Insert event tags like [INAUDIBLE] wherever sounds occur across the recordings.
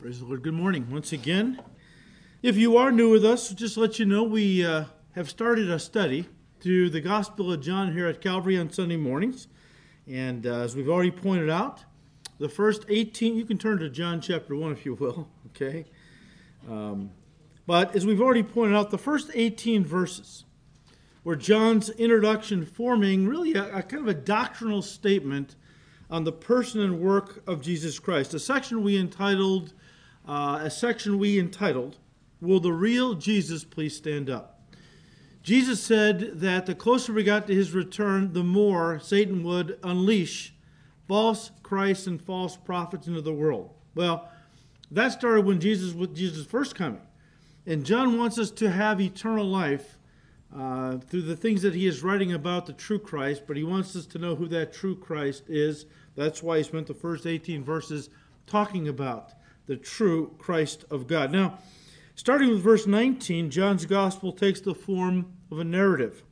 Praise the Lord. Good morning once again. If you are new with us, just let you know we uh, have started a study through the Gospel of John here at Calvary on Sunday mornings. And uh, as we've already pointed out, the first 18, you can turn to John chapter 1 if you will, [LAUGHS] okay? Um, but as we've already pointed out, the first 18 verses were John's introduction forming really a, a kind of a doctrinal statement on the person and work of Jesus Christ. A section we entitled uh, a section we entitled, Will the Real Jesus Please Stand Up? Jesus said that the closer we got to his return, the more Satan would unleash false Christs and false prophets into the world. Well, that started when Jesus with Jesus' first coming. And John wants us to have eternal life uh, through the things that he is writing about the true Christ, but he wants us to know who that true Christ is. That's why he spent the first 18 verses talking about the true Christ of God. Now, starting with verse 19, John's gospel takes the form of a narrative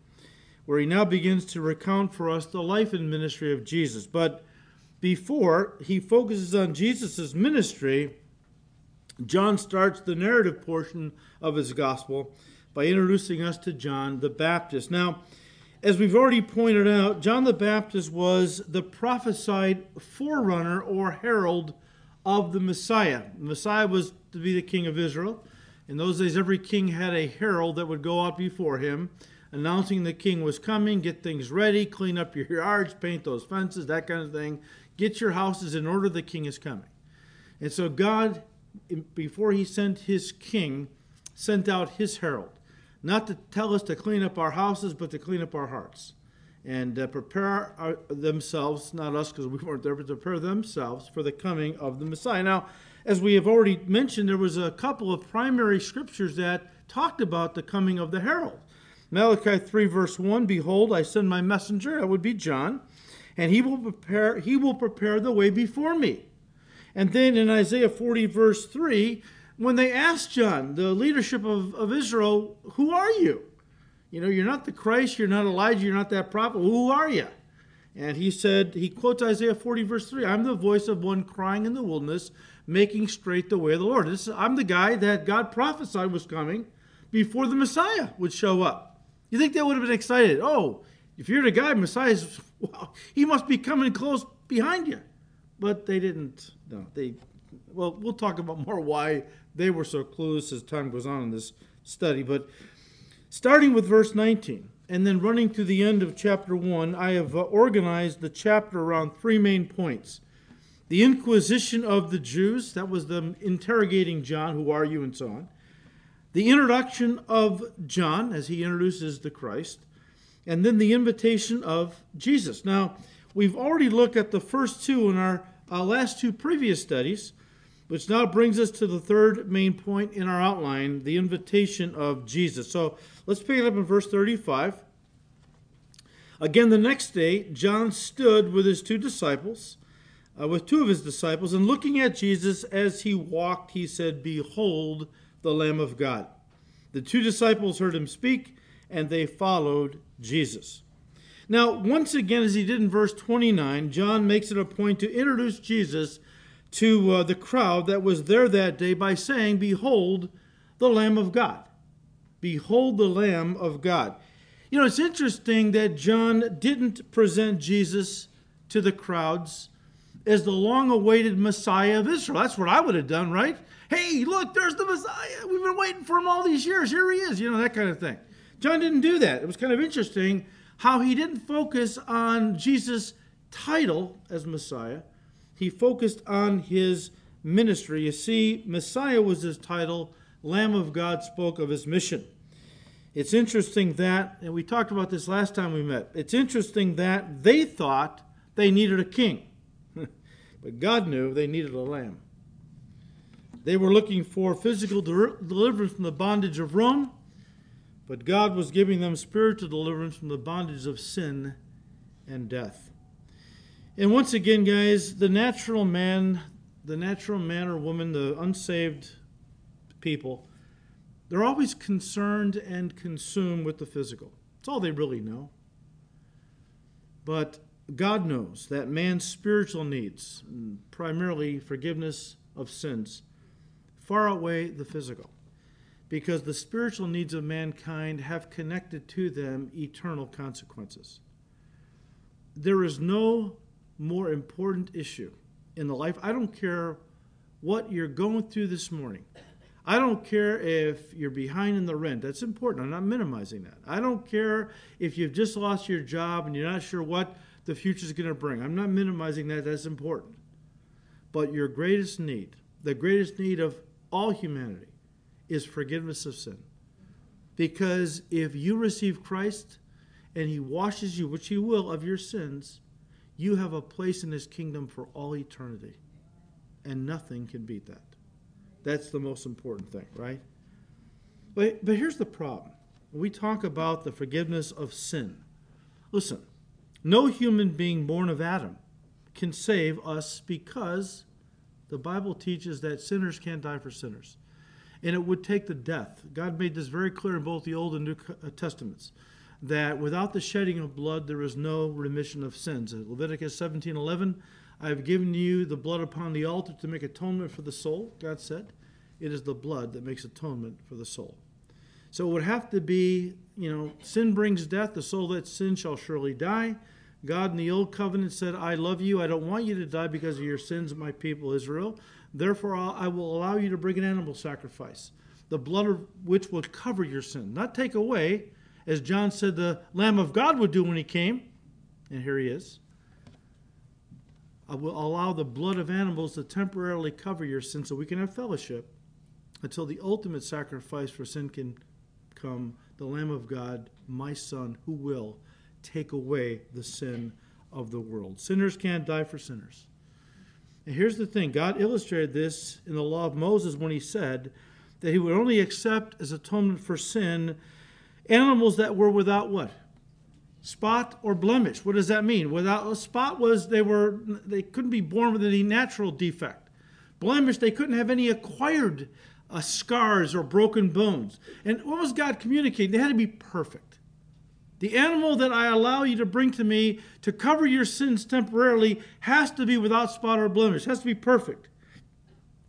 where he now begins to recount for us the life and ministry of Jesus. But before he focuses on Jesus' ministry, John starts the narrative portion of his gospel by introducing us to John the Baptist. Now, as we've already pointed out, John the Baptist was the prophesied forerunner or herald of the Messiah. The Messiah was to be the king of Israel. In those days, every king had a herald that would go out before him, announcing the king was coming, get things ready, clean up your yards, paint those fences, that kind of thing. Get your houses in order, the king is coming. And so, God, before he sent his king, sent out his herald, not to tell us to clean up our houses, but to clean up our hearts and uh, prepare our, themselves, not us because we weren't there, but prepare themselves for the coming of the Messiah. Now, as we have already mentioned, there was a couple of primary scriptures that talked about the coming of the herald. Malachi 3 verse 1, Behold, I send my messenger, that would be John, and he will prepare he will prepare the way before me. And then in Isaiah 40 verse 3, when they asked John, the leadership of, of Israel, who are you? You know, you're not the Christ, you're not Elijah, you're not that prophet. Who are you? And he said, he quotes Isaiah 40, verse 3 I'm the voice of one crying in the wilderness, making straight the way of the Lord. This, I'm the guy that God prophesied was coming before the Messiah would show up. You think they would have been excited? Oh, if you're the guy, Messiah's, [LAUGHS] well, he must be coming close behind you. But they didn't, no, they, well, we'll talk about more why they were so clueless as time goes on in this study. But Starting with verse 19 and then running to the end of chapter 1, I have uh, organized the chapter around three main points. The inquisition of the Jews, that was them interrogating John, who are you, and so on. The introduction of John, as he introduces the Christ. And then the invitation of Jesus. Now, we've already looked at the first two in our uh, last two previous studies. Which now brings us to the third main point in our outline the invitation of Jesus. So let's pick it up in verse 35. Again, the next day, John stood with his two disciples, uh, with two of his disciples, and looking at Jesus as he walked, he said, Behold the Lamb of God. The two disciples heard him speak, and they followed Jesus. Now, once again, as he did in verse 29, John makes it a point to introduce Jesus to uh, the crowd that was there that day by saying, Behold the Lamb of God. Behold the Lamb of God. You know, it's interesting that John didn't present Jesus to the crowds as the long awaited Messiah of Israel. That's what I would have done, right? Hey, look, there's the Messiah. We've been waiting for him all these years. Here he is, you know, that kind of thing. John didn't do that. It was kind of interesting how he didn't focus on Jesus' title as Messiah, he focused on his ministry. You see, Messiah was his title, Lamb of God spoke of his mission. It's interesting that, and we talked about this last time we met, it's interesting that they thought they needed a king, [LAUGHS] but God knew they needed a lamb. They were looking for physical deliverance from the bondage of Rome, but God was giving them spiritual deliverance from the bondage of sin and death. And once again, guys, the natural man, the natural man or woman, the unsaved people, they're always concerned and consumed with the physical. It's all they really know. But God knows that man's spiritual needs, primarily forgiveness of sins, far outweigh the physical because the spiritual needs of mankind have connected to them eternal consequences. There is no more important issue in the life. I don't care what you're going through this morning. I don't care if you're behind in the rent. That's important. I'm not minimizing that. I don't care if you've just lost your job and you're not sure what the future is going to bring. I'm not minimizing that. That's important. But your greatest need, the greatest need of all humanity, is forgiveness of sin. Because if you receive Christ and He washes you, which He will, of your sins, you have a place in His kingdom for all eternity. And nothing can beat that. That's the most important thing, right? But, but here's the problem. We talk about the forgiveness of sin. Listen, no human being born of Adam can save us because the Bible teaches that sinners can't die for sinners and it would take the death. God made this very clear in both the Old and New uh, Testaments that without the shedding of blood there is no remission of sins. In Leviticus 17:11, I have given you the blood upon the altar to make atonement for the soul, God said. It is the blood that makes atonement for the soul. So it would have to be, you know, sin brings death, the soul that sins shall surely die. God in the old covenant said, I love you. I don't want you to die because of your sins, my people Israel. Therefore, I will allow you to bring an animal sacrifice, the blood of which will cover your sin, not take away, as John said the Lamb of God would do when he came. And here he is. I will allow the blood of animals to temporarily cover your sin so we can have fellowship until the ultimate sacrifice for sin can come the Lamb of God, my Son, who will take away the sin of the world. Sinners can't die for sinners. And here's the thing God illustrated this in the law of Moses when he said that he would only accept as atonement for sin animals that were without what? Spot or blemish. What does that mean? Without a spot was they were they couldn't be born with any natural defect. Blemish, they couldn't have any acquired uh, scars or broken bones. And what was God communicating? They had to be perfect. The animal that I allow you to bring to me to cover your sins temporarily has to be without spot or blemish, has to be perfect.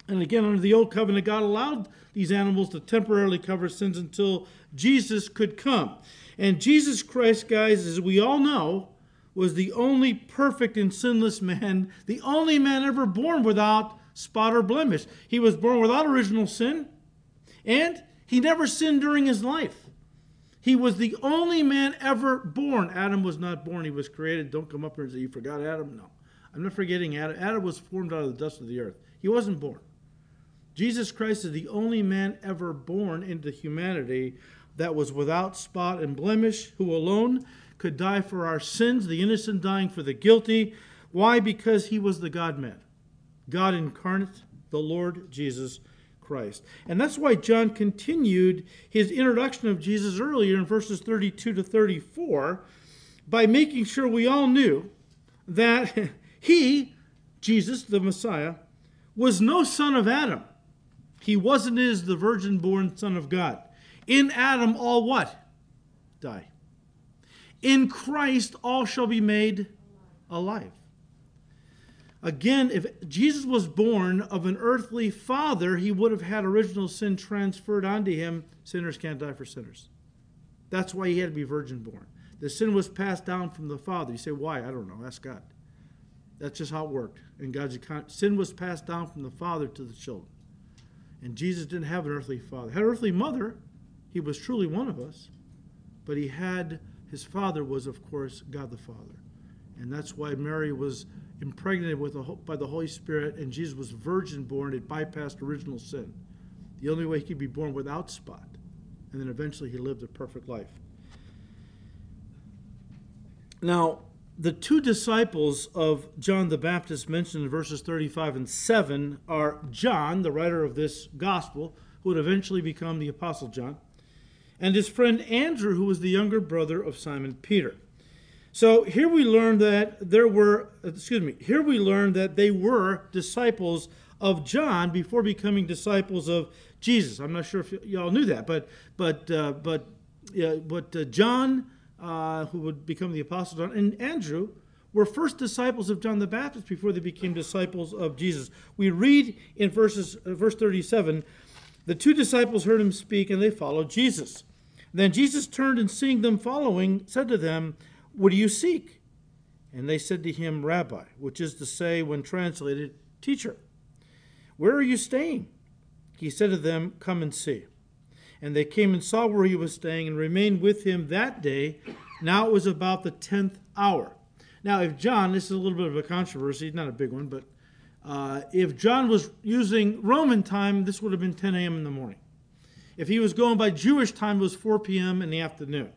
And again, under the old covenant, God allowed these animals to temporarily cover sins until Jesus could come. And Jesus Christ, guys, as we all know, was the only perfect and sinless man, the only man ever born without spot or blemish. He was born without original sin, and he never sinned during his life. He was the only man ever born. Adam was not born, he was created. Don't come up here and say, You forgot Adam? No. I'm not forgetting Adam. Adam was formed out of the dust of the earth. He wasn't born. Jesus Christ is the only man ever born into humanity that was without spot and blemish, who alone could die for our sins, the innocent dying for the guilty. Why? Because he was the God man, God incarnate, the Lord Jesus Christ. And that's why John continued his introduction of Jesus earlier in verses 32 to 34 by making sure we all knew that [LAUGHS] he, Jesus, the Messiah, was no son of Adam. He wasn't as the virgin born son of God. In Adam, all what? Die. In Christ, all shall be made alive. Again, if Jesus was born of an earthly father, he would have had original sin transferred onto him. Sinners can't die for sinners. That's why he had to be virgin born. The sin was passed down from the father. You say, why? I don't know. Ask God. That's just how it worked. And God's sin was passed down from the father to the children. And Jesus didn't have an earthly father. He had an earthly mother. He was truly one of us. But he had his father was, of course, God the Father. And that's why Mary was impregnated with the, by the Holy Spirit, and Jesus was virgin born. It bypassed original sin. The only way he could be born without spot. And then eventually he lived a perfect life. Now, the two disciples of John the Baptist mentioned in verses 35 and 7 are John, the writer of this gospel, who would eventually become the Apostle John, and his friend Andrew, who was the younger brother of Simon Peter. So here we learn that there were, excuse me, here we learn that they were disciples of John before becoming disciples of Jesus. I'm not sure if y'all knew that, but but uh, but yeah, but uh, John, uh, who would become the apostle John, and Andrew were first disciples of John the Baptist before they became disciples of Jesus. We read in verses, uh, verse 37 the two disciples heard him speak and they followed Jesus. Then Jesus turned and seeing them following, said to them, What do you seek? And they said to him, Rabbi, which is to say, when translated, Teacher, where are you staying? He said to them, Come and see. And they came and saw where he was staying and remained with him that day. Now it was about the tenth hour. Now, if John, this is a little bit of a controversy, not a big one, but uh, if John was using Roman time, this would have been 10 a.m. in the morning. If he was going by Jewish time, it was 4 p.m. in the afternoon.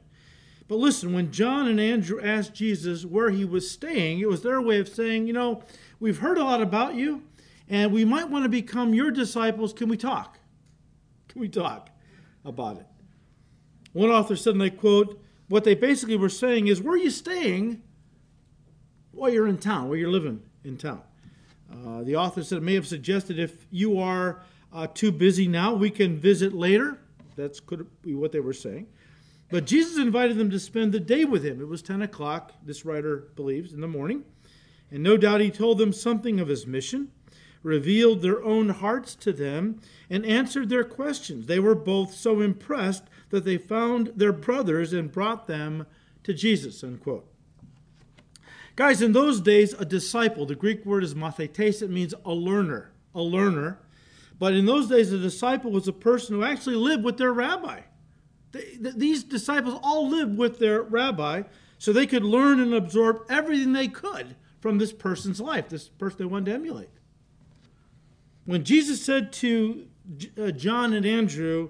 But listen, when John and Andrew asked Jesus where he was staying, it was their way of saying, you know, we've heard a lot about you, and we might want to become your disciples. Can we talk? Can we talk about it? One author said, and I quote, what they basically were saying is, where are you staying while you're in town, while you're living in town? Uh, the author said it may have suggested if you are uh, too busy now, we can visit later. That's could be what they were saying. But Jesus invited them to spend the day with him. It was 10 o'clock, this writer believes, in the morning. And no doubt he told them something of his mission, revealed their own hearts to them, and answered their questions. They were both so impressed that they found their brothers and brought them to Jesus. Unquote. Guys, in those days, a disciple, the Greek word is mathetes, it means a learner, a learner. But in those days, a disciple was a person who actually lived with their rabbi. They, these disciples all lived with their rabbi, so they could learn and absorb everything they could from this person's life, this person they wanted to emulate. When Jesus said to uh, John and Andrew,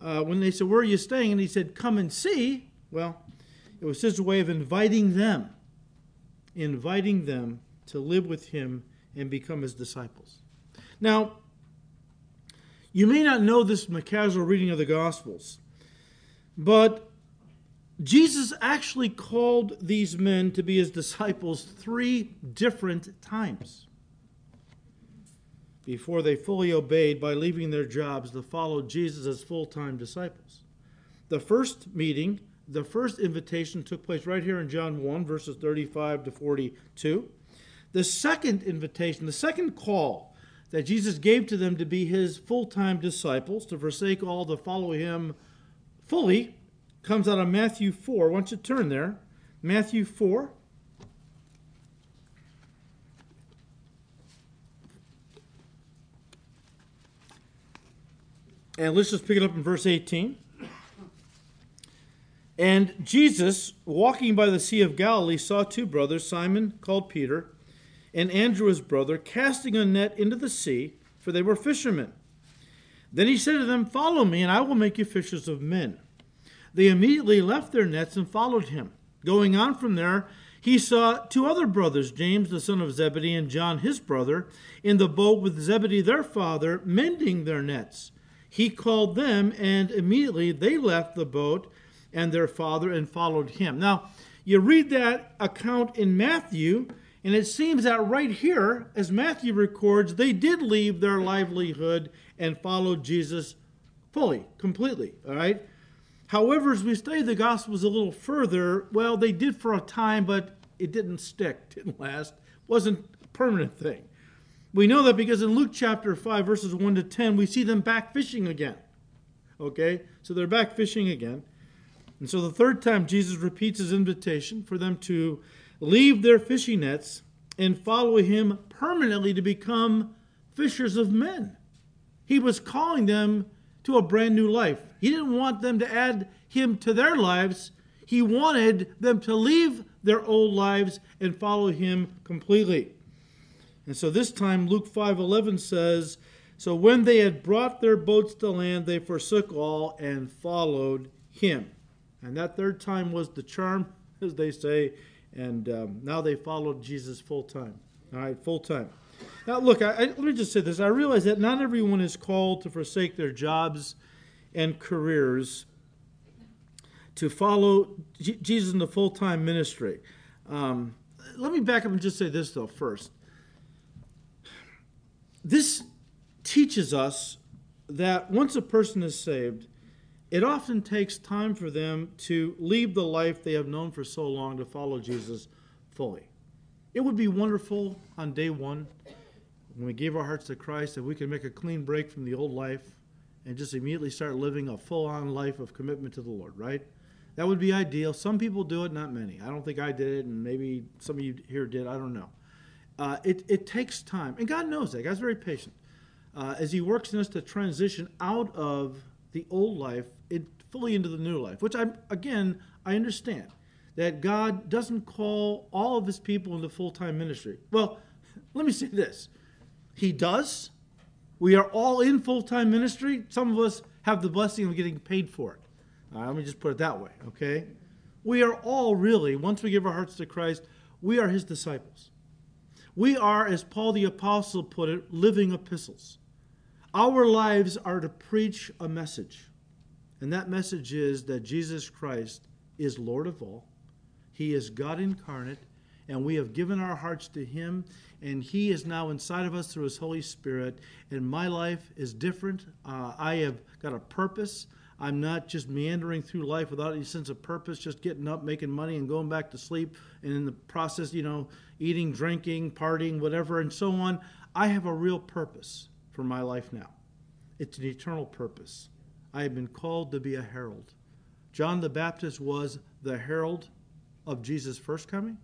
uh, when they said, Where are you staying? And he said, Come and see, well, it was his way of inviting them inviting them to live with him and become his disciples. Now, you may not know this from a casual reading of the Gospels, but Jesus actually called these men to be his disciples three different times before they fully obeyed by leaving their jobs to follow Jesus as full time disciples. The first meeting the first invitation took place right here in John 1, verses 35 to 42. The second invitation, the second call that Jesus gave to them to be his full time disciples, to forsake all, to follow him fully, comes out of Matthew 4. Why don't you turn there? Matthew 4. And let's just pick it up in verse 18. And Jesus, walking by the Sea of Galilee, saw two brothers, Simon called Peter, and Andrew his brother, casting a net into the sea, for they were fishermen. Then he said to them, Follow me, and I will make you fishers of men. They immediately left their nets and followed him. Going on from there, he saw two other brothers, James the son of Zebedee and John his brother, in the boat with Zebedee their father, mending their nets. He called them, and immediately they left the boat and their father and followed him. Now, you read that account in Matthew, and it seems that right here, as Matthew records, they did leave their livelihood and followed Jesus fully, completely. All right? However, as we study the Gospels a little further, well, they did for a time, but it didn't stick, [LAUGHS] didn't last, wasn't a permanent thing. We know that because in Luke chapter 5, verses 1 to 10, we see them back fishing again. Okay? So they're back fishing again. And so the third time, Jesus repeats his invitation for them to leave their fishing nets and follow him permanently to become fishers of men. He was calling them to a brand new life. He didn't want them to add him to their lives. He wanted them to leave their old lives and follow him completely. And so this time Luke 5:11 says, "So when they had brought their boats to land, they forsook all and followed him." And that third time was the charm, as they say, and um, now they followed Jesus full time. All right, full time. Now, look, I, I, let me just say this. I realize that not everyone is called to forsake their jobs and careers to follow Jesus in the full time ministry. Um, let me back up and just say this, though, first. This teaches us that once a person is saved, it often takes time for them to leave the life they have known for so long to follow Jesus fully. It would be wonderful on day one when we gave our hearts to Christ that we could make a clean break from the old life and just immediately start living a full on life of commitment to the Lord, right? That would be ideal. Some people do it, not many. I don't think I did it, and maybe some of you here did. I don't know. Uh, it, it takes time, and God knows that. God's very patient. Uh, as He works in us to transition out of the old life it, fully into the new life, which I, again, I understand that God doesn't call all of His people into full time ministry. Well, [LAUGHS] let me say this He does. We are all in full time ministry. Some of us have the blessing of getting paid for it. Uh, let me just put it that way, okay? We are all really, once we give our hearts to Christ, we are his disciples. We are, as Paul the Apostle put it, living epistles. Our lives are to preach a message. And that message is that Jesus Christ is Lord of all. He is God incarnate, and we have given our hearts to Him, and He is now inside of us through His Holy Spirit. And my life is different. Uh, I have got a purpose. I'm not just meandering through life without any sense of purpose, just getting up, making money, and going back to sleep, and in the process, you know, eating, drinking, partying, whatever, and so on. I have a real purpose for my life now. It's an eternal purpose. I have been called to be a herald. John the Baptist was the herald of Jesus' first coming.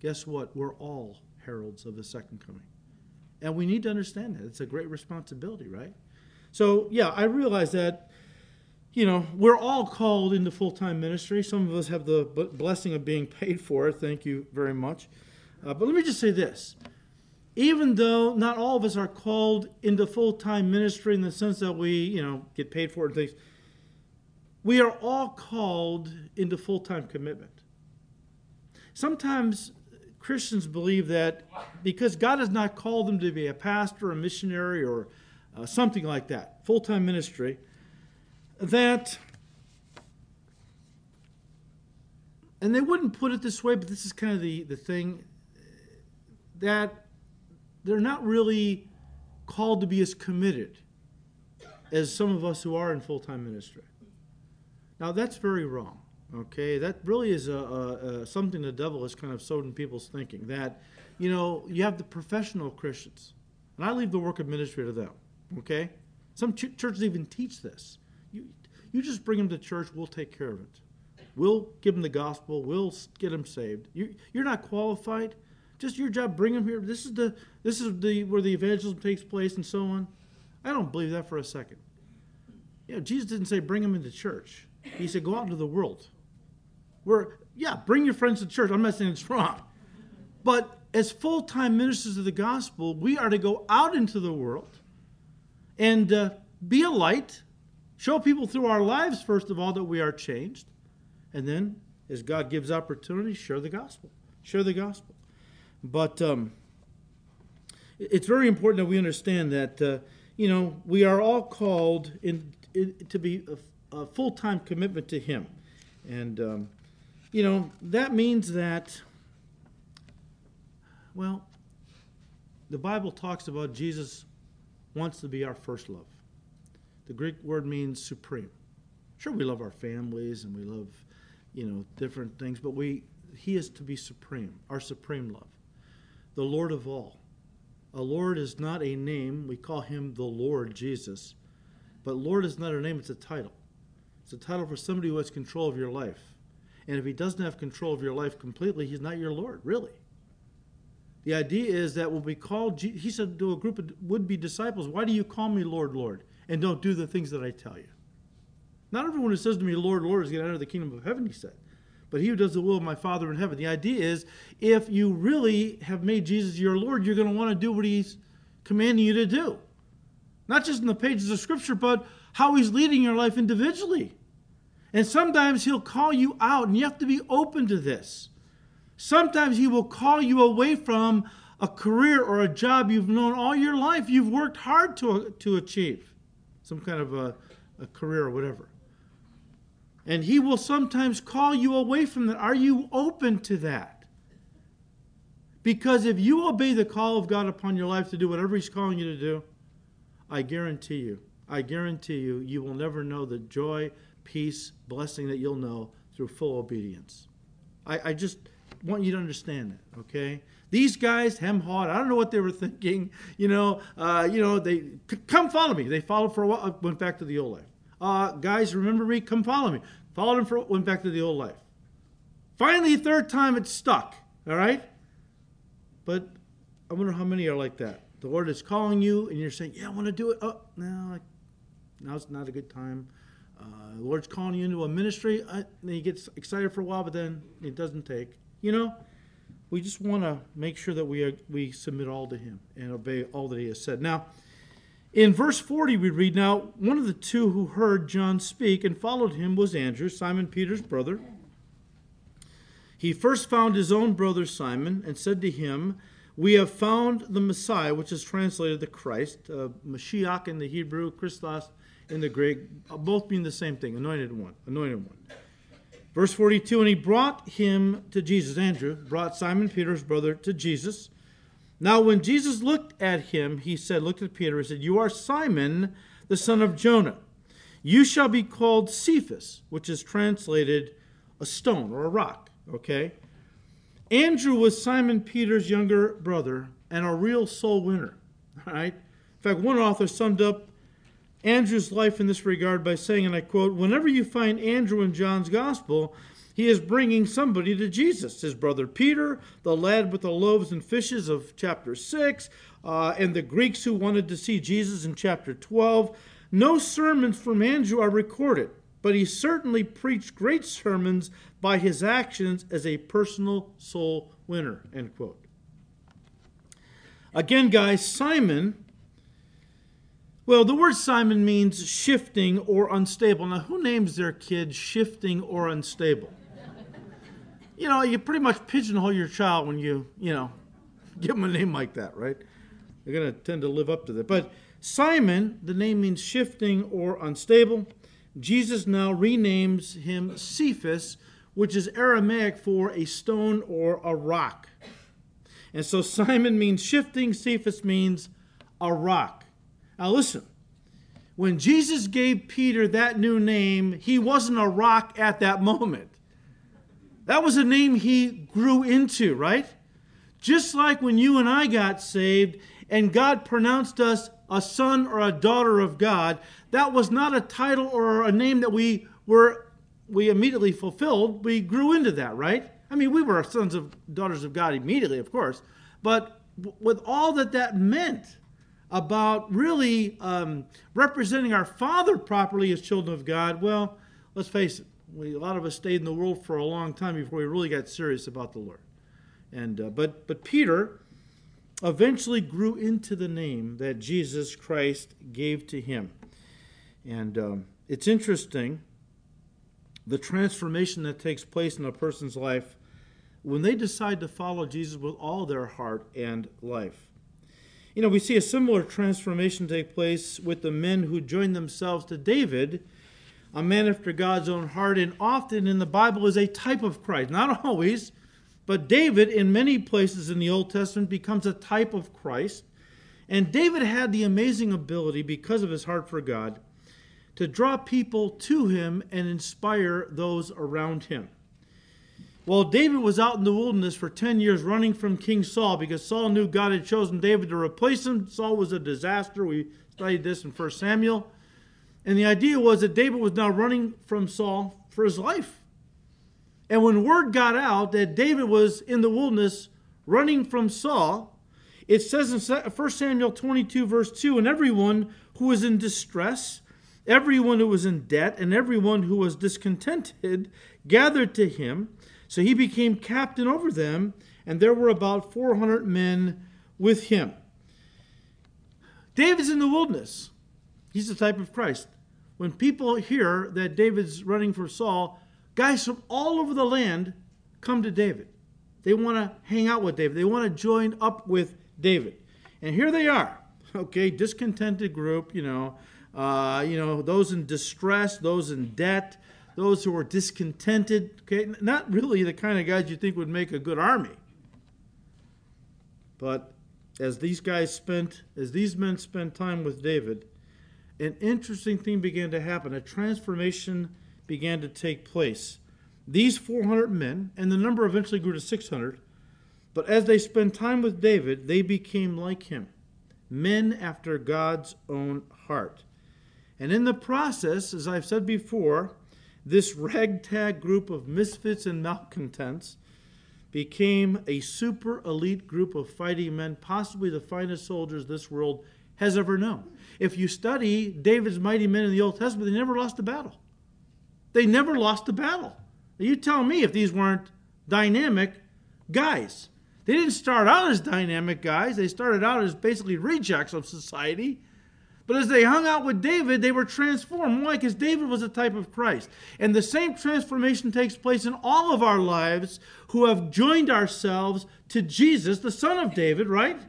Guess what? We're all heralds of the second coming. And we need to understand that. It's a great responsibility, right? So, yeah, I realize that you know, we're all called into full time ministry. Some of us have the blessing of being paid for it. Thank you very much. Uh, but let me just say this even though not all of us are called into full time ministry in the sense that we, you know, get paid for it and things, we are all called into full time commitment. Sometimes Christians believe that because God has not called them to be a pastor, a missionary, or uh, something like that, full time ministry, that, and they wouldn't put it this way, but this is kind of the, the thing, that they're not really called to be as committed as some of us who are in full time ministry. Now, that's very wrong. Okay, that really is a, a, a, something the devil has kind of sowed in people's thinking. That, you know, you have the professional Christians, and I leave the work of ministry to them. Okay, some ch- churches even teach this. You, you just bring them to church, we'll take care of it. We'll give them the gospel, we'll get them saved. You, you're not qualified. Just your job, bring them here. This is the this is the where the evangelism takes place and so on. I don't believe that for a second. You know, Jesus didn't say bring them into church. He said go out into the world. Where yeah, bring your friends to church. I'm not saying it's wrong, but as full-time ministers of the gospel, we are to go out into the world and uh, be a light Show people through our lives, first of all, that we are changed. And then, as God gives opportunity, share the gospel. Share the gospel. But um, it's very important that we understand that, uh, you know, we are all called in, in to be a, a full time commitment to Him. And, um, you know, that means that, well, the Bible talks about Jesus wants to be our first love. The Greek word means supreme. Sure, we love our families and we love, you know, different things, but we he is to be supreme, our supreme love. The Lord of all. A Lord is not a name. We call him the Lord Jesus. But Lord is not a name, it's a title. It's a title for somebody who has control of your life. And if he doesn't have control of your life completely, he's not your Lord, really. The idea is that when we call, he said to a group of would be disciples, Why do you call me Lord, Lord? and don't do the things that I tell you. Not everyone who says to me, Lord, Lord, is going to enter the kingdom of heaven, he said. But he who does the will of my Father in heaven. The idea is if you really have made Jesus your Lord, you're going to want to do what he's commanding you to do. Not just in the pages of Scripture, but how he's leading your life individually. And sometimes he'll call you out, and you have to be open to this. Sometimes he will call you away from a career or a job you've known all your life, you've worked hard to, to achieve some kind of a, a career or whatever. And he will sometimes call you away from that. Are you open to that? Because if you obey the call of God upon your life to do whatever he's calling you to do, I guarantee you, I guarantee you, you will never know the joy, peace, blessing that you'll know through full obedience. I, I just, want you to understand that, okay? These guys, hem hawed, I don't know what they were thinking. You know, uh, you know, they come follow me. They followed for a while, went back to the old life. Uh, guys, remember me? Come follow me. Followed him for went back to the old life. Finally, third time it stuck. All right. But I wonder how many are like that. The Lord is calling you, and you're saying, "Yeah, I want to do it." Oh, no, now's not a good time. Uh, the Lord's calling you into a ministry, uh, and he gets excited for a while, but then it doesn't take. You know, we just want to make sure that we are, we submit all to Him and obey all that He has said. Now, in verse 40, we read, Now, one of the two who heard John speak and followed him was Andrew, Simon Peter's brother. He first found his own brother Simon and said to him, We have found the Messiah, which is translated the Christ, uh, Mashiach in the Hebrew, Christos in the Greek, both being the same thing, anointed one, anointed one. Verse 42 And he brought him to Jesus. Andrew brought Simon Peter's brother to Jesus. Now, when Jesus looked at him, he said, Looked at Peter, he said, You are Simon, the son of Jonah. You shall be called Cephas, which is translated a stone or a rock. Okay? Andrew was Simon Peter's younger brother and a real soul winner. All right? In fact, one author summed up Andrew's life in this regard by saying, and I quote, Whenever you find Andrew in John's gospel, he is bringing somebody to Jesus. His brother Peter, the lad with the loaves and fishes of chapter 6, uh, and the Greeks who wanted to see Jesus in chapter 12. No sermons from Andrew are recorded, but he certainly preached great sermons by his actions as a personal soul winner. End quote. Again, guys, Simon well, the word Simon means shifting or unstable. Now, who names their kid shifting or unstable? You know, you pretty much pigeonhole your child when you, you know, [LAUGHS] give them a name like that, right? They're going to tend to live up to that. But Simon, the name means shifting or unstable. Jesus now renames him Cephas, which is Aramaic for a stone or a rock. And so Simon means shifting, Cephas means a rock. Now, listen. When Jesus gave Peter that new name, he wasn't a rock at that [LAUGHS] moment. That was a name he grew into, right? Just like when you and I got saved and God pronounced us a son or a daughter of God, that was not a title or a name that we were we immediately fulfilled. We grew into that, right? I mean, we were sons of daughters of God immediately, of course, but with all that that meant, about really um, representing our Father properly as children of God, well, let's face it, we, a lot of us stayed in the world for a long time before we really got serious about the Lord. And uh, but but Peter eventually grew into the name that Jesus Christ gave to him, and um, it's interesting the transformation that takes place in a person's life when they decide to follow Jesus with all their heart and life. You know, we see a similar transformation take place with the men who joined themselves to David, a man after God's own heart, and often in the Bible is a type of Christ. Not [LAUGHS] always, but David, in many places in the Old Testament, becomes a type of Christ. And David had the amazing ability, because of his heart for God, to draw people to him and inspire those around him. Well, David was out in the wilderness for 10 years running from King Saul because Saul knew God had chosen David to replace him. Saul was a disaster. We studied this in 1 Samuel. And the idea was that David was now running from Saul for his life. And when word got out that David was in the wilderness running from Saul, it says in 1 Samuel 22, verse 2 And everyone who was in distress, everyone who was in debt, and everyone who was discontented gathered to him so he became captain over them, and there were about 400 men with him. David's in the wilderness. He's the type of Christ. When people hear that David's running for Saul, guys from all over the land come to David. They want to hang out with David. They want to join up with David. And here they are, [LAUGHS] okay, discontented group, you know, uh, you know, those in distress, those in debt, those who are discontented, okay, not really the kind of guys you think would make a good army. But as these guys spent, as these men spent time with David, an interesting thing began to happen. A transformation began to take place. these 400 men, and the number eventually grew to 600, but as they spent time with David, they became like him, men after God's own heart. And in the process, as I've said before, this ragtag group of misfits and malcontents became a super elite group of fighting men, possibly the finest soldiers this world has ever known. If you study David's mighty men in the Old Testament, they never lost a battle. They never lost a battle. You tell me if these weren't dynamic guys. They didn't start out as dynamic guys, they started out as basically rejects of society. But as they hung out with David, they were transformed. Why? Because David was a type of Christ. And the same transformation takes place in all of our lives who have joined ourselves to Jesus, the Son of David, right?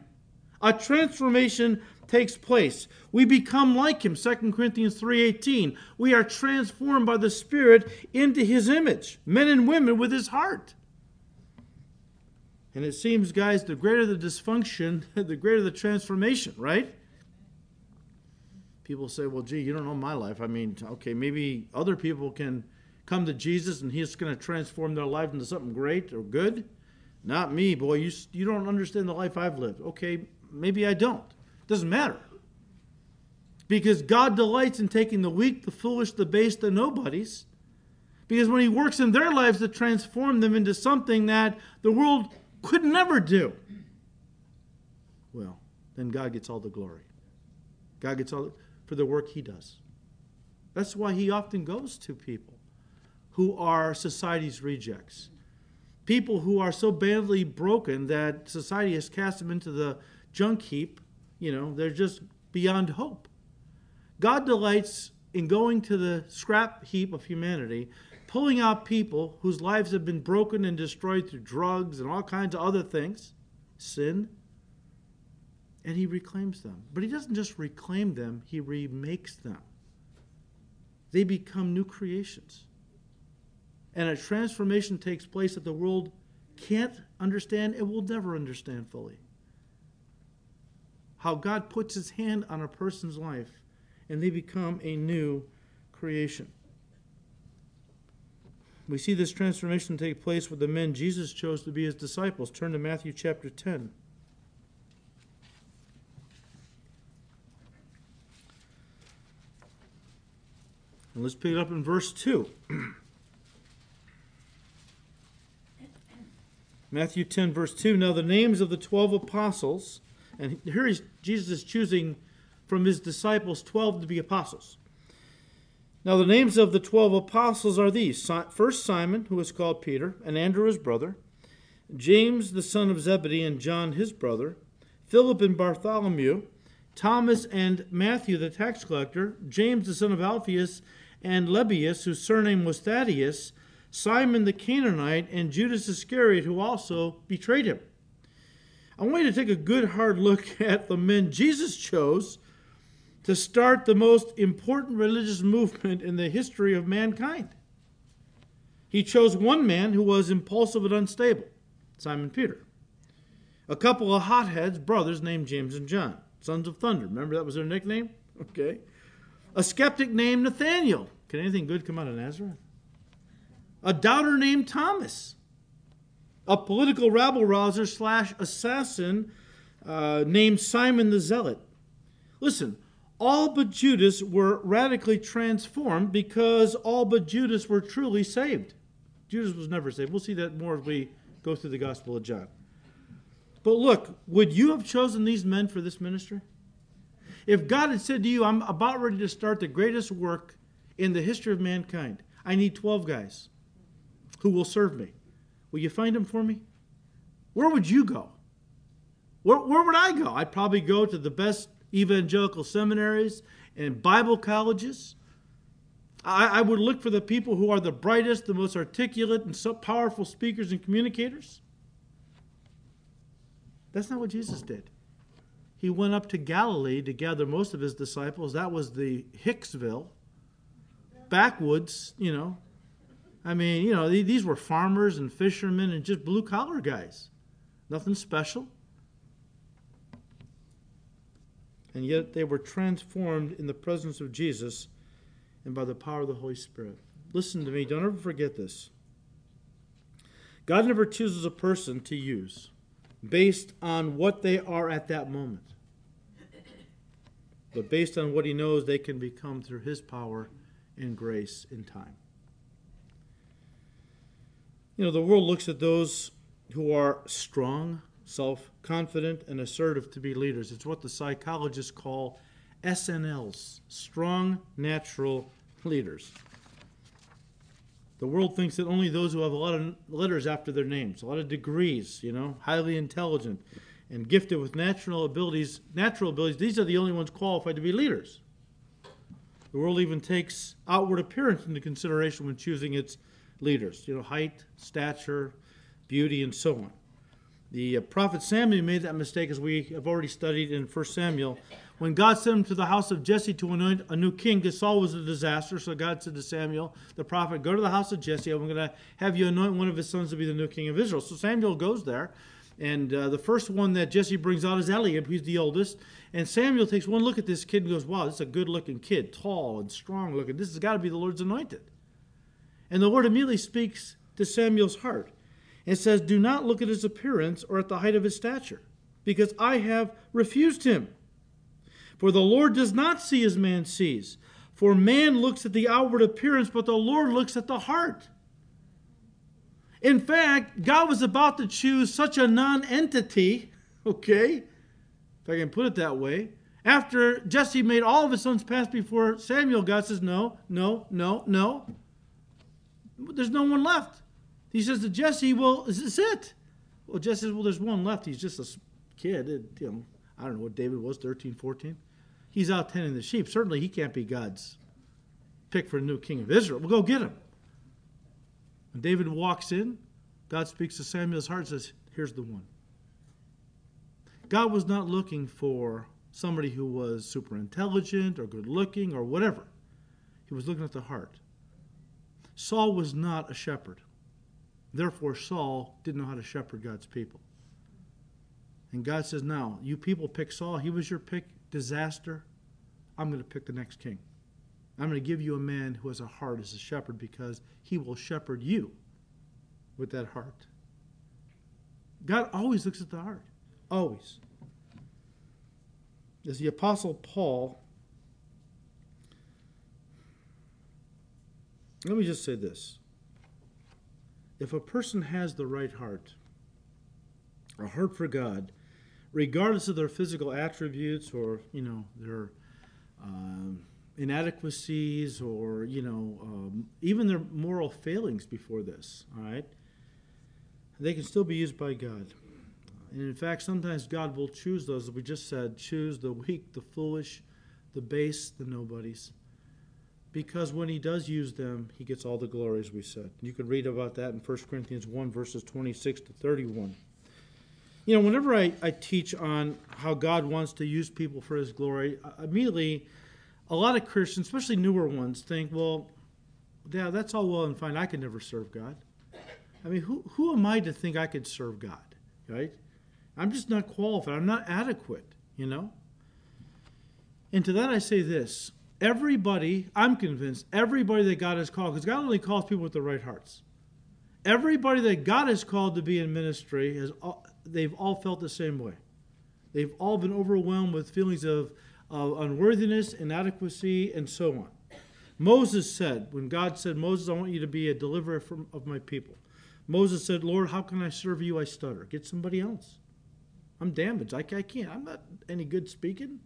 A transformation takes place. We become like him, 2 Corinthians 3:18. We are transformed by the Spirit into his image, men and women with his heart. And it seems, guys, the greater the dysfunction, [LAUGHS] the greater the transformation, right? People say, well, gee, you don't know my life. I mean, okay, maybe other people can come to Jesus and he's going to transform their life into something great or good. Not me, boy. You, you don't understand the life I've lived. Okay, maybe I don't. Doesn't matter. Because God delights in taking the weak, the foolish, the base, the nobodies. Because when He works in their lives to transform them into something that the world could never do, well, then God gets all the glory. God gets all the, for the work He does. That's why He often goes to people who are society's rejects. People who are so badly broken that society has cast them into the junk heap you know, they're just beyond hope. God delights in going to the scrap heap of humanity, pulling out people whose lives have been broken and destroyed through drugs and all kinds of other things, sin, and he reclaims them. But he doesn't just reclaim them, he remakes them. They become new creations. And a transformation takes place that the world can't understand and will never understand fully how God puts his hand on a person's life and they become a new creation. We see this transformation take place with the men Jesus chose to be his disciples. Turn to Matthew chapter 10. And let's pick it up in verse 2. [CLEARS THROAT] Matthew 10, verse 2. Now, the names of the twelve apostles and here is Jesus is choosing from his disciples 12 to be apostles. Now, the names of the 12 apostles are these First, Simon, who is called Peter, and Andrew his brother, James the son of Zebedee, and John his brother, Philip and Bartholomew, Thomas and Matthew the tax collector, James the son of Alphaeus, and Lebbaeus, whose surname was Thaddeus, Simon the Canaanite, and Judas Iscariot, who also betrayed him. I want you to take a good hard look [LAUGHS] at the men Jesus chose to start the most important religious movement in the history of mankind. He chose one man who was impulsive and unstable, Simon Peter. A couple of hotheads, brothers named James and John, sons of thunder. Remember that was their nickname? [LAUGHS] Okay. A skeptic named Nathaniel. Can anything good come out of Nazareth? A doubter named Thomas a political rabble rouser slash assassin uh, named Simon the Zealot. Listen, all but Judas were radically transformed because all but Judas were truly saved. Judas was never saved. We'll see that more as we go through the Gospel of John. But look, would you have chosen these men for this ministry? If God had said to you, I'm about ready to start the greatest work in the history of mankind, I need 12 guys who will serve me. Will you find them for me? Where would you go? Where, where would I go? I'd probably go to the best evangelical seminaries and Bible colleges. I, I would look for the people who are the brightest, the most articulate, and so powerful speakers and communicators. That's not what Jesus did. He went up to Galilee to gather most of his disciples. That was the Hicksville, backwoods, you know, I mean, you know, these were farmers and fishermen and just blue collar guys. Nothing special. And yet they were transformed in the presence of Jesus and by the power of the Holy Spirit. Listen to me, don't ever forget this. God never chooses a person to use based on what they are at that moment, but based on what He knows they can become through His power and grace in time. You know, the world looks at those who are strong, self confident, and assertive to be leaders. It's what the psychologists call SNLs strong natural leaders. The world thinks that only those who have a lot of letters after their names, a lot of degrees, you know, highly intelligent and gifted with natural abilities, natural abilities, these are the only ones qualified to be leaders. The world even takes outward appearance into consideration when choosing its leaders, you know, height, stature, beauty, and so on. The uh, prophet Samuel made that mistake, as we have already studied in 1 Samuel. When God sent him to the house of Jesse to anoint a new king, because Saul was a disaster, so God said to Samuel, the prophet, Go to the house of Jesse. I'm going to have you anoint one of his sons to be the new king of Israel. So Samuel goes there, and uh, the first one that Jesse brings out is Eliab. He's the oldest. And Samuel takes one look at this kid and goes, Wow, this is a good looking kid, tall and strong looking. This has got to be the Lord's anointed. And the Lord immediately speaks to Samuel's heart. and says, Do not look at his appearance or at the height of his stature, because I have refused him. For the Lord does not see as man sees. For man looks at the outward appearance, but the Lord looks at the heart. In fact, God was about to choose such a non entity, [LAUGHS] okay, if I can put it that way. After Jesse made all of his sons pass before Samuel, God says, No, no, no, no. There's no one left. He says to Jesse, Well, is this it? Well, Jesse says, Well, there's one left. He's just a kid. You know, I don't know what David was, 13, 14. He's out tending the sheep. Certainly he can't be God's pick for a new king of Israel. We'll go get him. When David walks in, God speaks to Samuel's heart and says, Here's the one. God was not looking for somebody who was super intelligent or good looking or whatever. He was looking at the heart. Saul was not a shepherd. Therefore, Saul didn't know how to shepherd God's people. And God says, Now, you people pick Saul. He was your pick. Disaster. I'm going to pick the next king. I'm going to give you a man who has a heart as a shepherd because he will shepherd you with that heart. God always looks at the heart. Always. As the Apostle Paul, let me just say this if a person has the right heart, a heart for God, regardless of their physical attributes or you know their um, inadequacies or you know um, even their moral failings before this, all right, they can still be used by God. And in fact, sometimes God will choose those, as we just said, choose the weak, the foolish, the base, the nobodies because when he does use them, he gets all the glory, as we said. You can read about that in 1 Corinthians 1, verses 26 to 31. You know, whenever I, I teach on how God wants to use people for his glory, uh, immediately a lot of Christians, especially newer ones, think, well, yeah, that's all well and fine. I could never serve God. I mean, who, who am I to think I could serve God, right? I'm just not qualified. I'm not adequate, you know? And to that I say this everybody, I'm convinced, everybody that God has called, because God only calls people with the right hearts. Everybody that God has called to be in ministry, has all, they've all felt the same way. They've all been overwhelmed with feelings of, of unworthiness, inadequacy, and so on. Moses said, when God said, Moses, I want you to be a deliverer from, of my people. Moses said, Lord, how can I serve you? I stutter. Get somebody else. I'm damaged. I, I can't. I'm not any good speaking.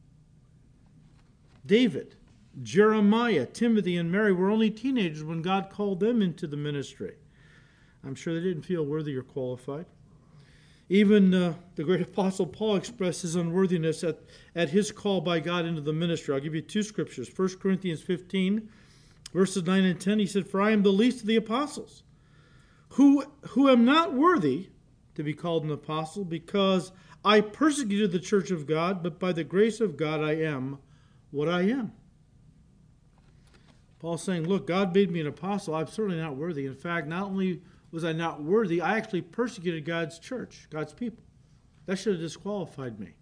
David, Jeremiah, Timothy, and Mary were only teenagers when God called them into the ministry. I'm sure they didn't feel worthy or qualified. Even uh, the great [LAUGHS] apostle Paul expressed his unworthiness at, at his call by God into the ministry. I'll give you two scriptures. 1 Corinthians 15, verses 9 and 10. He said, For I am the least of the apostles, who, who am not worthy to be called an apostle, because I persecuted the church of God, but by the grace of God I am what I am. Paul's saying, Look, God made me an apostle. I'm certainly not worthy. In fact, not only was I not worthy, I actually persecuted God's church, God's people. That should have disqualified me.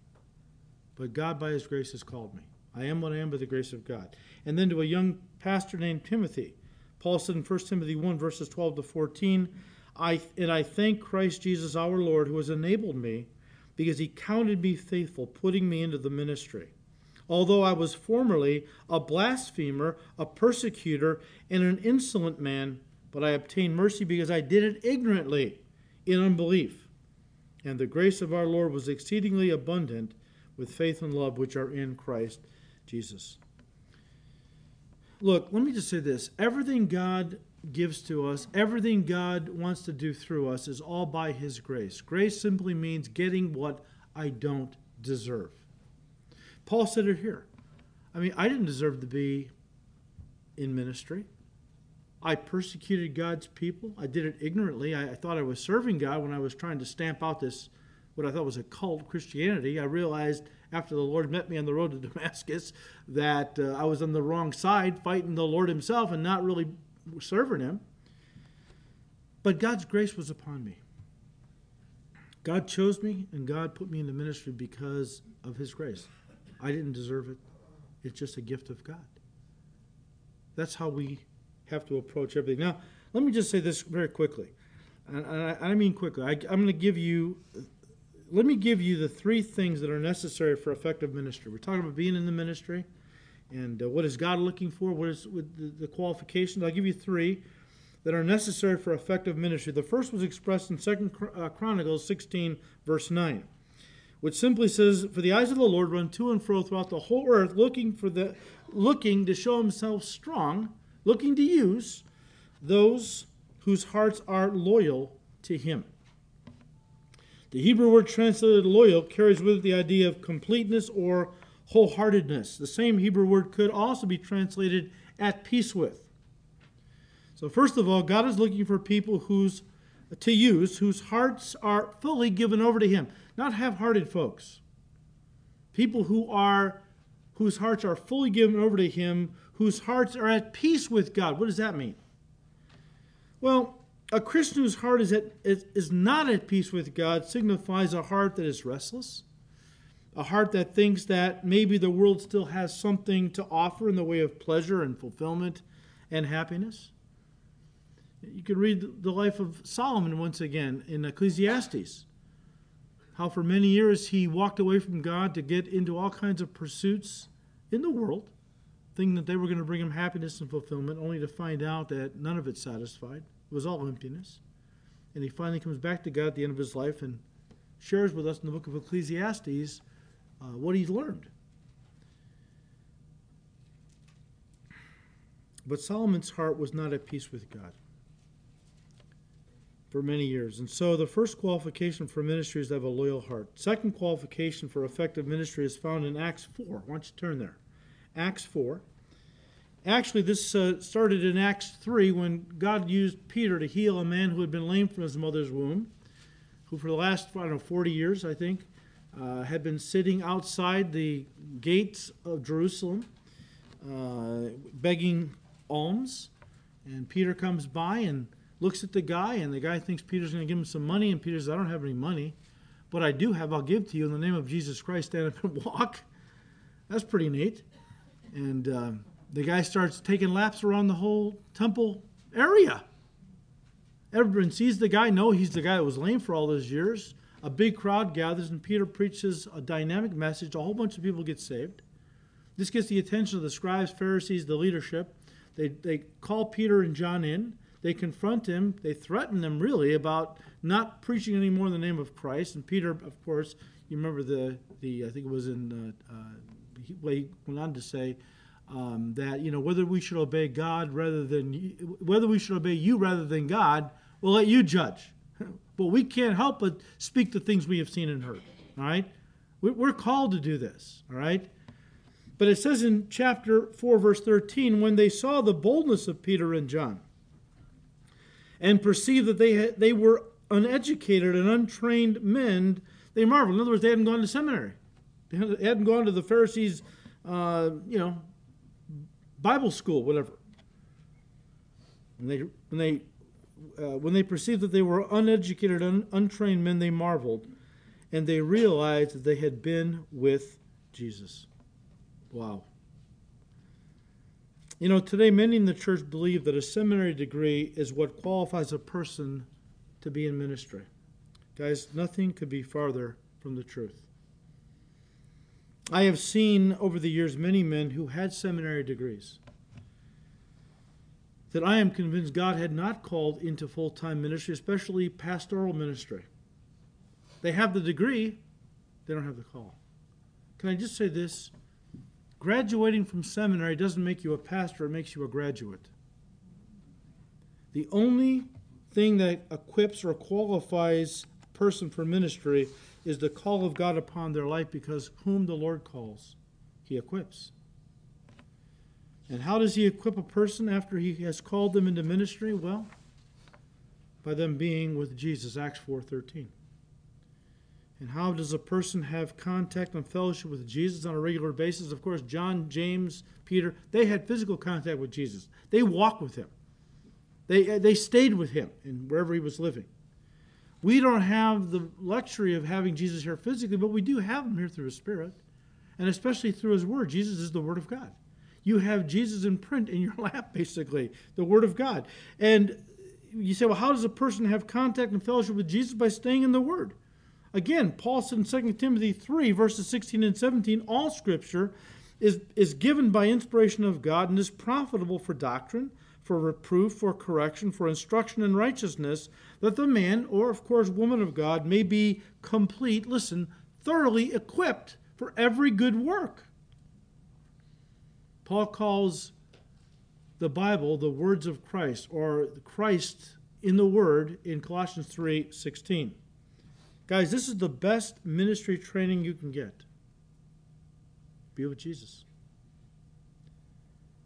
But God, by His grace, has called me. I am what I am by the grace of God. And then to a young pastor named Timothy, Paul said in 1 Timothy 1, verses 12 to 14, I, and I thank Christ Jesus our Lord who has enabled me because he counted me faithful, putting me into the ministry. Although I was formerly a blasphemer, a persecutor, and an insolent man, but I obtained mercy because I did it ignorantly in unbelief. And the grace of our Lord was exceedingly abundant with faith and love which are in Christ Jesus. Look, let me just say this everything God gives to us, everything God wants to do through us, is all by His grace. Grace simply means getting what I don't deserve. Paul said it here. I mean, I didn't deserve to be in ministry. I persecuted God's people. I did it ignorantly. I, I, thought I was serving God when I was trying to stamp out this, what I thought was a cult Christianity. I realized after the Lord met me on the road to [LAUGHS] Damascus that uh, I was on the wrong side, fighting the Lord Himself and not really serving Him. But God's grace was upon me. God chose me and God put me in the ministry because of His grace. I didn't deserve it, it's just a gift of God. That's how we have to approach everything. Now, let me just say this very quickly. And I, mean quickly. I'm going to give you let me give you the three things that are necessary for effective ministry. We're talking about being in the ministry, and uh, what is God looking for? What is the, the, qualifications? I'll give you three that are necessary for effective ministry. The first was expressed in Second uh, Chronicles 16, verse 9, which simply says, "For the eyes of the Lord run to and fro throughout the whole earth, looking for the looking to show Himself strong, looking to use those whose hearts are loyal to Him." The Hebrew word translated loyal carries with it the idea of completeness or wholeheartedness. The same Hebrew word could also be translated at peace with. So, first of all, God is looking for people whose to use whose hearts are fully given over to Him, not half-hearted folks. People who are whose hearts are fully given over to Him, whose hearts are at peace with God. What does that mean? Well, a Christian whose heart is, at, is, is not at peace with God signifies a heart that is restless, a heart that thinks that maybe the world still has something to offer in the way of pleasure and fulfillment and happiness. You can read the life of Solomon once again in Ecclesiastes. How for many years he walked away from God to get into all kinds of pursuits in the world, thinking that they were going to bring him happiness and fulfillment, only to find out that none of it satisfied. It was all emptiness. And he finally comes back to God at the end of his life and shares with us in the book of Ecclesiastes uh, what he's learned. But Solomon's heart was not at peace with God for many years. And so the first qualification for ministry is to have a loyal heart. Second qualification for effective ministry is found in Acts 4. Why don't you turn there? Acts 4. Actually, this uh, started in Acts 3 when God used Peter to heal a man who had been lame from his mother's womb, who for the last, I don't know, 40 years, I think, uh, had been sitting outside the gates of Jerusalem uh, begging alms. And Peter comes by and looks at the guy, and the guy thinks Peter's going to give him some money. And Peter says, I don't have any money. What I do have, I'll give to you in the name of Jesus Christ. Stand up and [LAUGHS] walk. That's pretty neat. And. Um, the guy starts taking laps around the whole temple area. Everyone sees the guy, know he's the guy that was lame for all those years. A big crowd gathers, and Peter preaches a dynamic message. A whole bunch of people get saved. This gets the attention of the scribes, Pharisees, the leadership. They, they call Peter and John in. They confront him. They threaten them, really, about not preaching anymore in the name of Christ. And Peter, of course, you remember the, the I think it was in, uh, uh, he, he went on to say, um, that you know whether we should obey God rather than whether we should obey you rather than God, we'll let you judge. [LAUGHS] But we can't help but speak the things we have seen and heard. All right, we're called to do this. All right. But it says in chapter 4, verse 13, when they saw the boldness of Peter and John and perceived that they, they were uneducated and untrained men, they marveled. In other words, they hadn't gone to seminary. They hadn't gone to the Pharisees, uh, you know, Bible school, whatever. When they, when they, uh, when they perceived that they were uneducated, un, untrained men, they marveled, and they realized that they had been with Jesus. Wow. You know, today many in the church believe that a seminary degree is what qualifies a person to be in ministry. Guys, nothing could be farther from the truth. I have seen over the years many men who had seminary degrees that I am convinced God had not called into full time ministry, especially pastoral ministry. They have the degree, they don't have the call. Can I just say this? Graduating from seminary doesn't make you a pastor, it makes you a graduate. The only thing that equips or qualifies a person for ministry is the call of God upon their life because whom the Lord calls, he equips. And how does he equip a person after he has called them into ministry? Well, by them being with Jesus, Acts 4:13. And how does a person have contact and fellowship with Jesus on a regular basis? Of course, John, James, Peter, they had physical contact with Jesus. They walked with him. They, uh, they stayed with him in wherever he was living. We don't have the luxury of having Jesus here physically, but we do have him here through his Spirit, and especially through his Word. Jesus is the Word of God. You have Jesus in print in your [LAUGHS] lap, basically, the Word of God. And you say, well, how does a person have contact and fellowship with Jesus? By staying in the Word. Again, Paul said in 2 Timothy 3, verses 16 and 17, all Scripture is, is given by inspiration of God and is profitable for doctrine, for reproof, for correction, for instruction in righteousness, that the man, or of course woman of God, may be complete, listen, thoroughly equipped for every good work. Paul calls the Bible the words of Christ, or Christ in the Word in Colossians 3 16. Guys, this is the best ministry training you can get. Be with Jesus.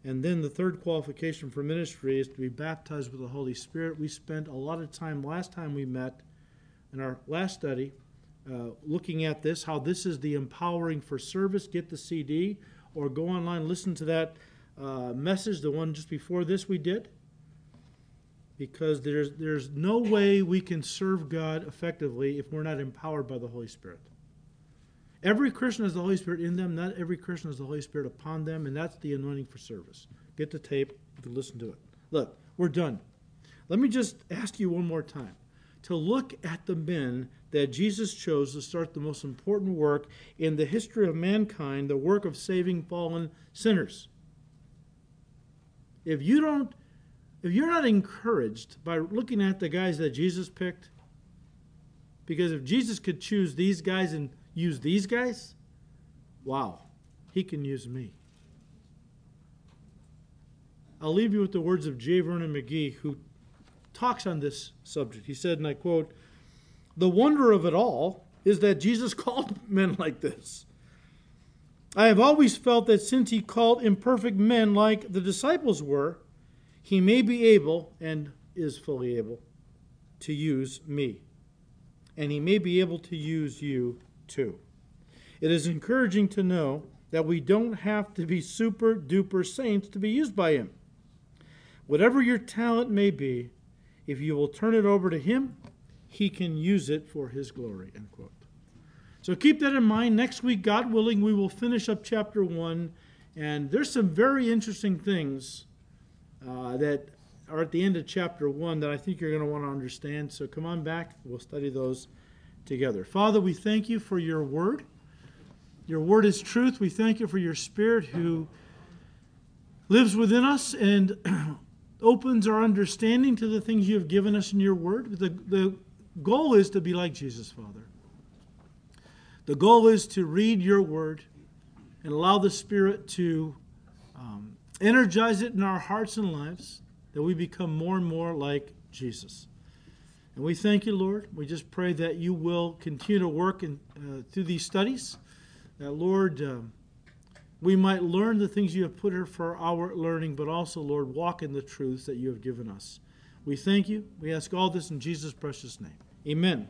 And then the third qualification for ministry is to be baptized with the Holy Spirit. We spent a lot of time last time we met in our last study uh, looking at this, how this is the empowering for service. Get the CD or go online, listen to that uh, message, the one just before this we did. Because there's, there's no way we can serve God effectively if we're not empowered by the Holy Spirit. Every Christian has the Holy Spirit in them, not every Christian has the Holy Spirit upon them, and that's the anointing for service. Get the tape, you can listen to it. Look, we're done. Let me just ask you one more time to look at the men that Jesus chose to start the most important work in the history of mankind, the work of saving fallen sinners. If you don't if you're not encouraged by looking at the guys that Jesus picked, because if Jesus could choose these guys and use these guys, wow, he can use me. I'll leave you with the words of J. Vernon McGee, who talks on this subject. He said, and I quote, The wonder of it all is that Jesus [LAUGHS] called men like this. I have always felt that since he called imperfect men like the disciples were, he may be able, and is fully able, to use me. And he may be able to use you too. It is encouraging to know that we don't have to be super duper saints to be used by him. Whatever your talent may be, if you will turn it over to Him, He can use it for His glory. End quote. So keep that in mind. Next week, God willing, we will finish up chapter 1. And there's some very interesting things uh, that are at the end of chapter 1 that I think you're going to want to understand. So come on back. We'll study those together. Father, we thank you for your word. Your word is truth. We thank you for your spirit who lives within us and [CLEARS THROAT] opens our understanding to the things you have given us in your word. The, the goal is to be like Jesus, Father. The goal is to read your word and allow the Spirit to um, energize it in our hearts and lives, that we become more and more like Jesus. And we thank you, Lord. We just pray that you will continue to work in, uh, through these studies. That, Lord, um, we might learn the things you have put here for our learning, but also, Lord, walk in the truths that you have given us. We thank you. We ask all this in Jesus' precious name. Amen.